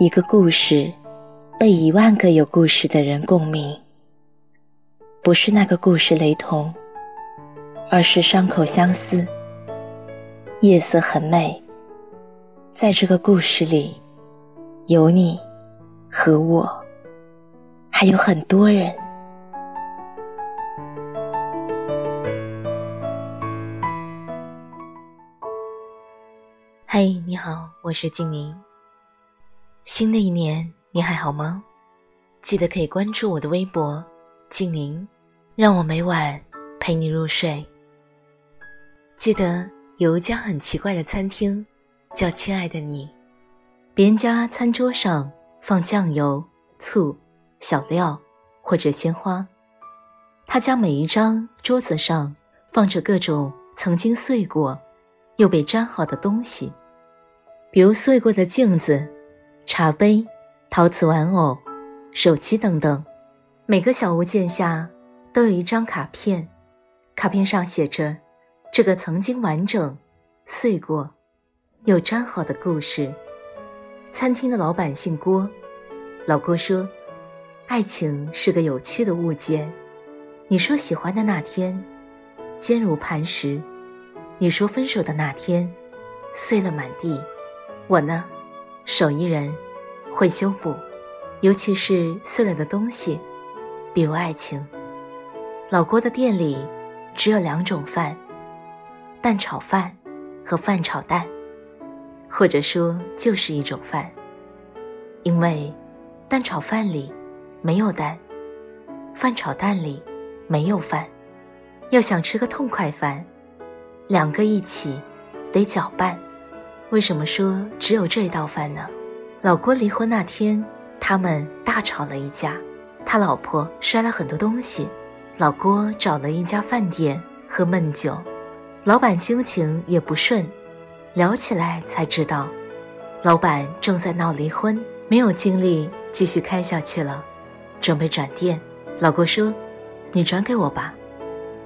一个故事被一万个有故事的人共鸣，不是那个故事雷同，而是伤口相似。夜色很美，在这个故事里，有你和我，还有很多人。嗨，你好，我是静宁。新的一年，你还好吗？记得可以关注我的微博“静宁”，让我每晚陪你入睡。记得有一家很奇怪的餐厅，叫“亲爱的你”。别人家餐桌上放酱油、醋、小料或者鲜花，他家每一张桌子上放着各种曾经碎过又被粘好的东西，比如碎过的镜子。茶杯、陶瓷玩偶、手机等等，每个小物件下都有一张卡片，卡片上写着这个曾经完整、碎过、又粘好的故事。餐厅的老板姓郭，老郭说：“爱情是个有趣的物件。你说喜欢的那天，坚如磐石；你说分手的那天，碎了满地。我呢？”手艺人会修补，尤其是碎了的东西，比如爱情。老郭的店里只有两种饭：蛋炒饭和饭炒蛋，或者说就是一种饭。因为蛋炒饭里没有蛋，饭炒蛋里没有饭。要想吃个痛快饭，两个一起得搅拌。为什么说只有这道饭呢？老郭离婚那天，他们大吵了一架，他老婆摔了很多东西，老郭找了一家饭店喝闷酒，老板心情也不顺，聊起来才知道，老板正在闹离婚，没有精力继续开下去了，准备转店。老郭说：“你转给我吧，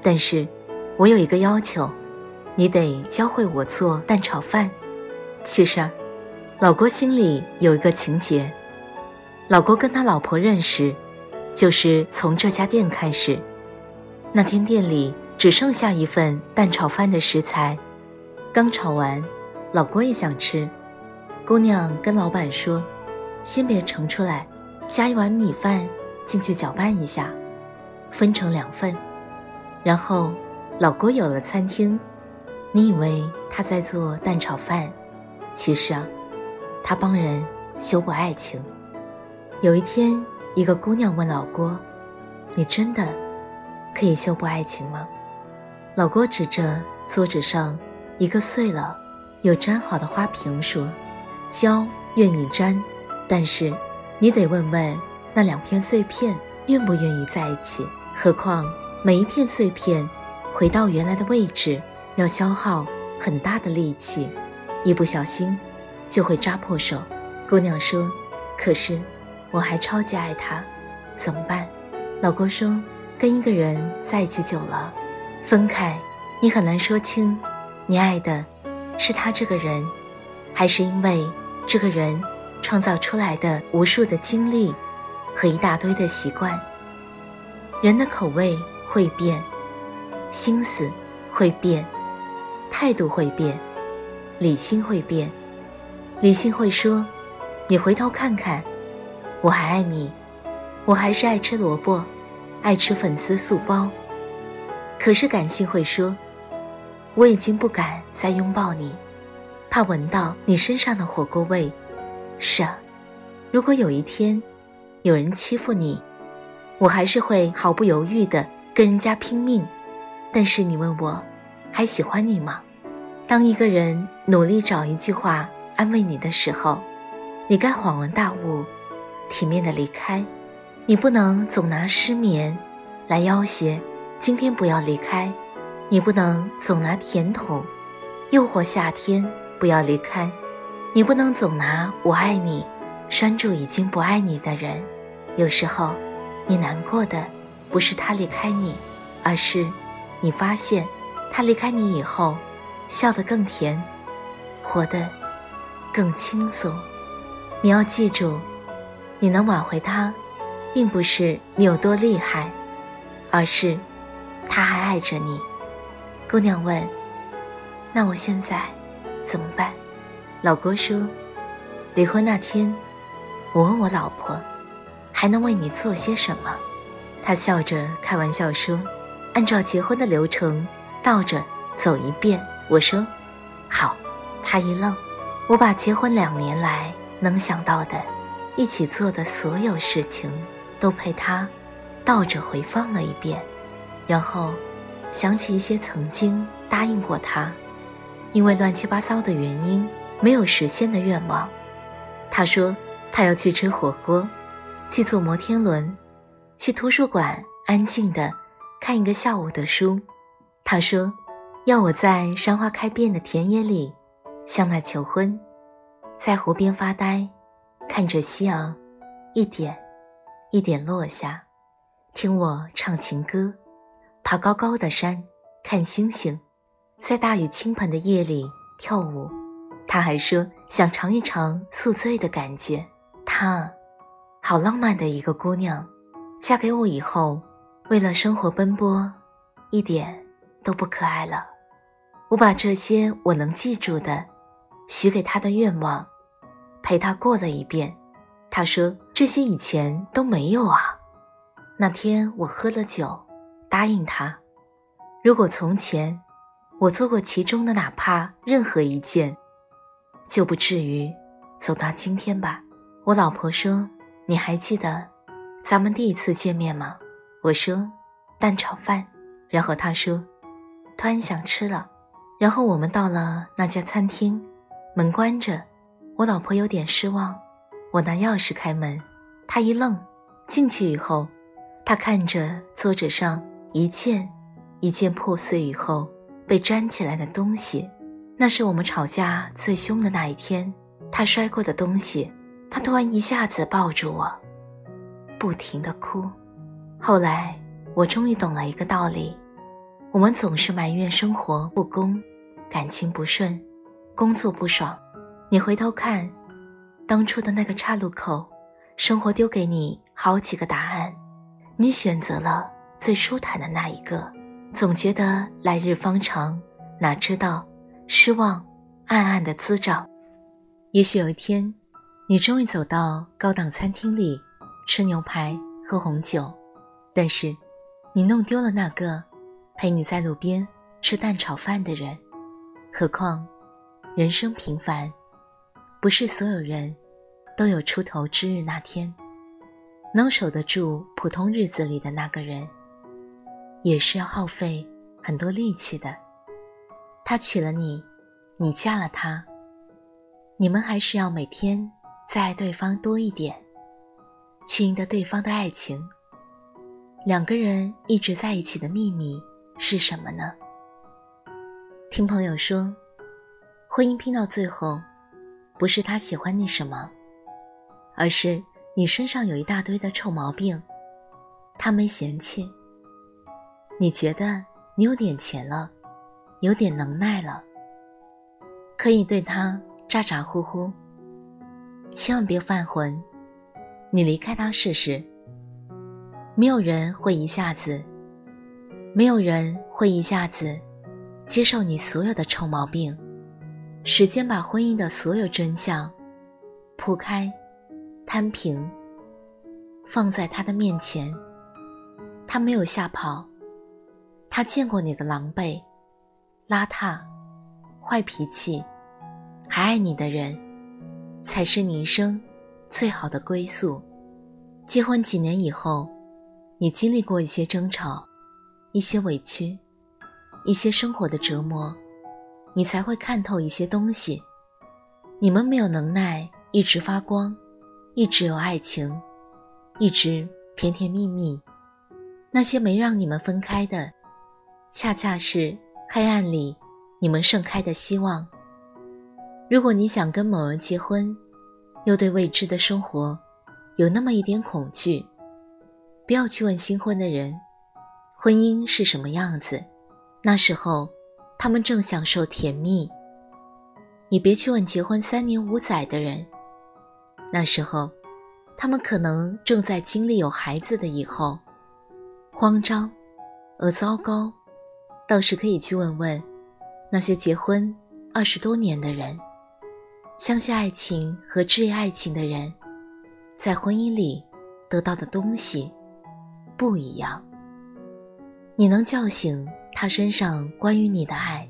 但是，我有一个要求，你得教会我做蛋炒饭。”其实，老郭心里有一个情节。老郭跟他老婆认识，就是从这家店开始。那天店里只剩下一份蛋炒饭的食材，刚炒完，老郭也想吃。姑娘跟老板说：“先别盛出来，加一碗米饭进去搅拌一下，分成两份。”然后，老郭有了餐厅。你以为他在做蛋炒饭？其实啊，他帮人修补爱情。有一天，一个姑娘问老郭：“你真的可以修补爱情吗？”老郭指着桌子上一个碎了又粘好的花瓶说：“胶愿意粘，但是你得问问那两片碎片愿不愿意在一起。何况每一片碎片回到原来的位置，要消耗很大的力气。”一不小心，就会扎破手。姑娘说：“可是，我还超级爱他，怎么办？”老郭说：“跟一个人在一起久了，分开，你很难说清，你爱的是他这个人，还是因为这个人创造出来的无数的经历和一大堆的习惯。人的口味会变，心思会变，态度会变。”理性会变，理性会说：“你回头看看，我还爱你，我还是爱吃萝卜，爱吃粉丝素包。”可是感性会说：“我已经不敢再拥抱你，怕闻到你身上的火锅味。”是啊，如果有一天有人欺负你，我还是会毫不犹豫的跟人家拼命。但是你问我，还喜欢你吗？当一个人努力找一句话安慰你的时候，你该恍然大悟，体面的离开。你不能总拿失眠来要挟，今天不要离开。你不能总拿甜筒诱惑夏天不要离开。你不能总拿我爱你拴住已经不爱你的人。有时候，你难过的不是他离开你，而是你发现他离开你以后。笑得更甜，活得更轻松。你要记住，你能挽回他，并不是你有多厉害，而是他还爱着你。姑娘问：“那我现在怎么办？”老郭说：“离婚那天，我问我老婆，还能为你做些什么？”她笑着开玩笑说：“按照结婚的流程，倒着走一遍。”我说：“好。”他一愣。我把结婚两年来能想到的，一起做的所有事情，都陪他倒着回放了一遍，然后想起一些曾经答应过他，因为乱七八糟的原因。没有实现的愿望，他说他要去吃火锅，去坐摩天轮，去图书馆安静的看一个下午的书。他说要我在山花开遍的田野里向他求婚，在湖边发呆，看着夕阳一点一点落下，听我唱情歌，爬高高的山看星星，在大雨倾盆的夜里跳舞。他还说想尝一尝宿醉的感觉。她，好浪漫的一个姑娘，嫁给我以后，为了生活奔波，一点都不可爱了。我把这些我能记住的，许给他的愿望，陪他过了一遍。他说这些以前都没有啊。那天我喝了酒，答应他，如果从前我做过其中的哪怕任何一件。就不至于走到今天吧。我老婆说：“你还记得咱们第一次见面吗？”我说：“蛋炒饭。”然后她说：“突然想吃了。”然后我们到了那家餐厅，门关着，我老婆有点失望。我拿钥匙开门，她一愣。进去以后，她看着桌子上一件一件破碎以后被粘起来的东西。那是我们吵架最凶的那一天，他摔过的东西，他突然一下子抱住我，不停的哭。后来我终于懂了一个道理：我们总是埋怨生活不公，感情不顺，工作不爽。你回头看，当初的那个岔路口，生活丢给你好几个答案，你选择了最舒坦的那一个。总觉得来日方长，哪知道。失望，暗暗的滋长。也许有一天，你终于走到高档餐厅里，吃牛排、喝红酒，但是，你弄丢了那个陪你在路边吃蛋炒饭的人。何况，人生平凡，不是所有人都有出头之日那天。能守得住普通日子里的那个人，也是要耗费很多力气的。他娶了你，你嫁了他，你们还是要每天再爱对方多一点，去赢得对方的爱情。两个人一直在一起的秘密是什么呢？听朋友说，婚姻拼到最后，不是他喜欢你什么，而是你身上有一大堆的臭毛病，他没嫌弃。你觉得你有点钱了？有点能耐了，可以对他咋咋呼呼，千万别犯浑。你离开他试试。没有人会一下子，没有人会一下子接受你所有的臭毛病。时间把婚姻的所有真相铺开、摊平，放在他的面前。他没有吓跑，他见过你的狼狈。邋遢、坏脾气，还爱你的人，才是你一生最好的归宿。结婚几年以后，你经历过一些争吵，一些委屈，一些生活的折磨，你才会看透一些东西。你们没有能耐一直发光，一直有爱情，一直甜甜蜜蜜。那些没让你们分开的，恰恰是。黑暗里，你们盛开的希望。如果你想跟某人结婚，又对未知的生活有那么一点恐惧，不要去问新婚的人，婚姻是什么样子。那时候，他们正享受甜蜜。你别去问结婚三年五载的人，那时候，他们可能正在经历有孩子的以后，慌张而糟糕。倒是可以去问问那些结婚二十多年的人，相信爱情和挚爱情的人，在婚姻里得到的东西不一样。你能叫醒他身上关于你的爱，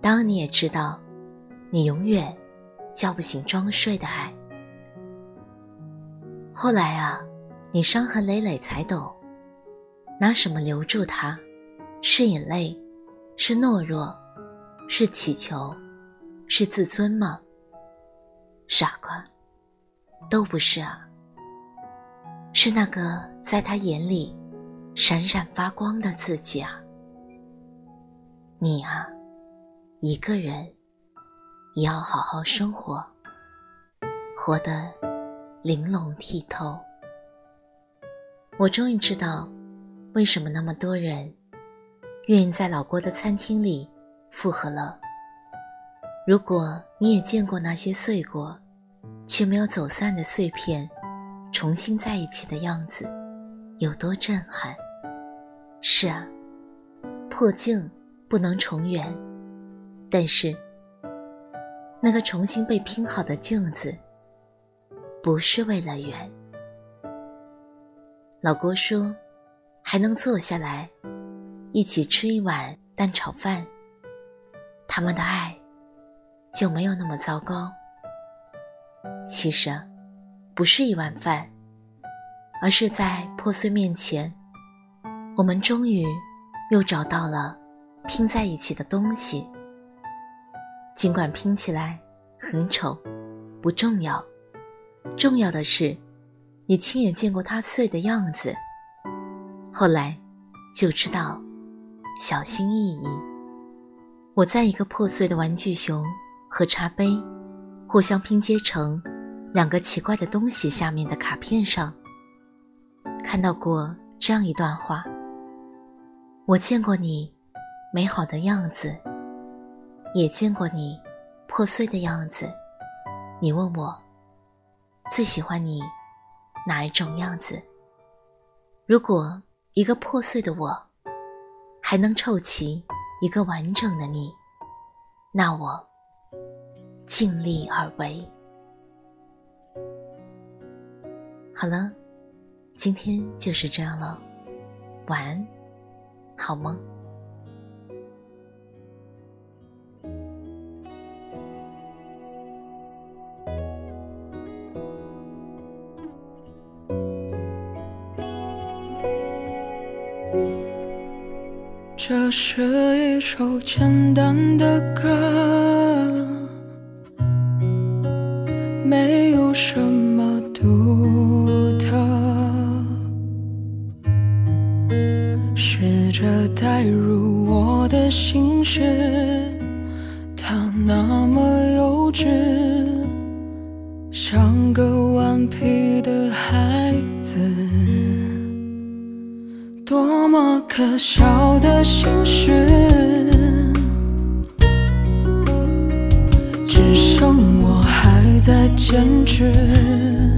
当你也知道，你永远叫不醒装睡的爱。后来啊，你伤痕累累才懂，拿什么留住他？是眼泪，是懦弱，是乞求，是自尊吗？傻瓜，都不是啊。是那个在他眼里闪闪发光的自己啊。你啊，一个人也要好好生活，活得玲珑剔透。我终于知道，为什么那么多人。愿意在老郭的餐厅里复合了。如果你也见过那些碎过却没有走散的碎片，重新在一起的样子，有多震撼？是啊，破镜不能重圆，但是那个重新被拼好的镜子，不是为了圆。老郭说：“还能坐下来。”一起吃一碗蛋炒饭，他们的爱就没有那么糟糕。其实，不是一碗饭，而是在破碎面前，我们终于又找到了拼在一起的东西。尽管拼起来很丑，不重要，重要的是你亲眼见过它碎的样子，后来就知道。小心翼翼。我在一个破碎的玩具熊和茶杯互相拼接成两个奇怪的东西下面的卡片上，看到过这样一段话：我见过你美好的样子，也见过你破碎的样子。你问我最喜欢你哪一种样子？如果一个破碎的我。还能凑齐一个完整的你，那我尽力而为。好了，今天就是这样了，晚安，好吗。这是一首简单的歌，没多么可笑的心事，只剩我还在坚持。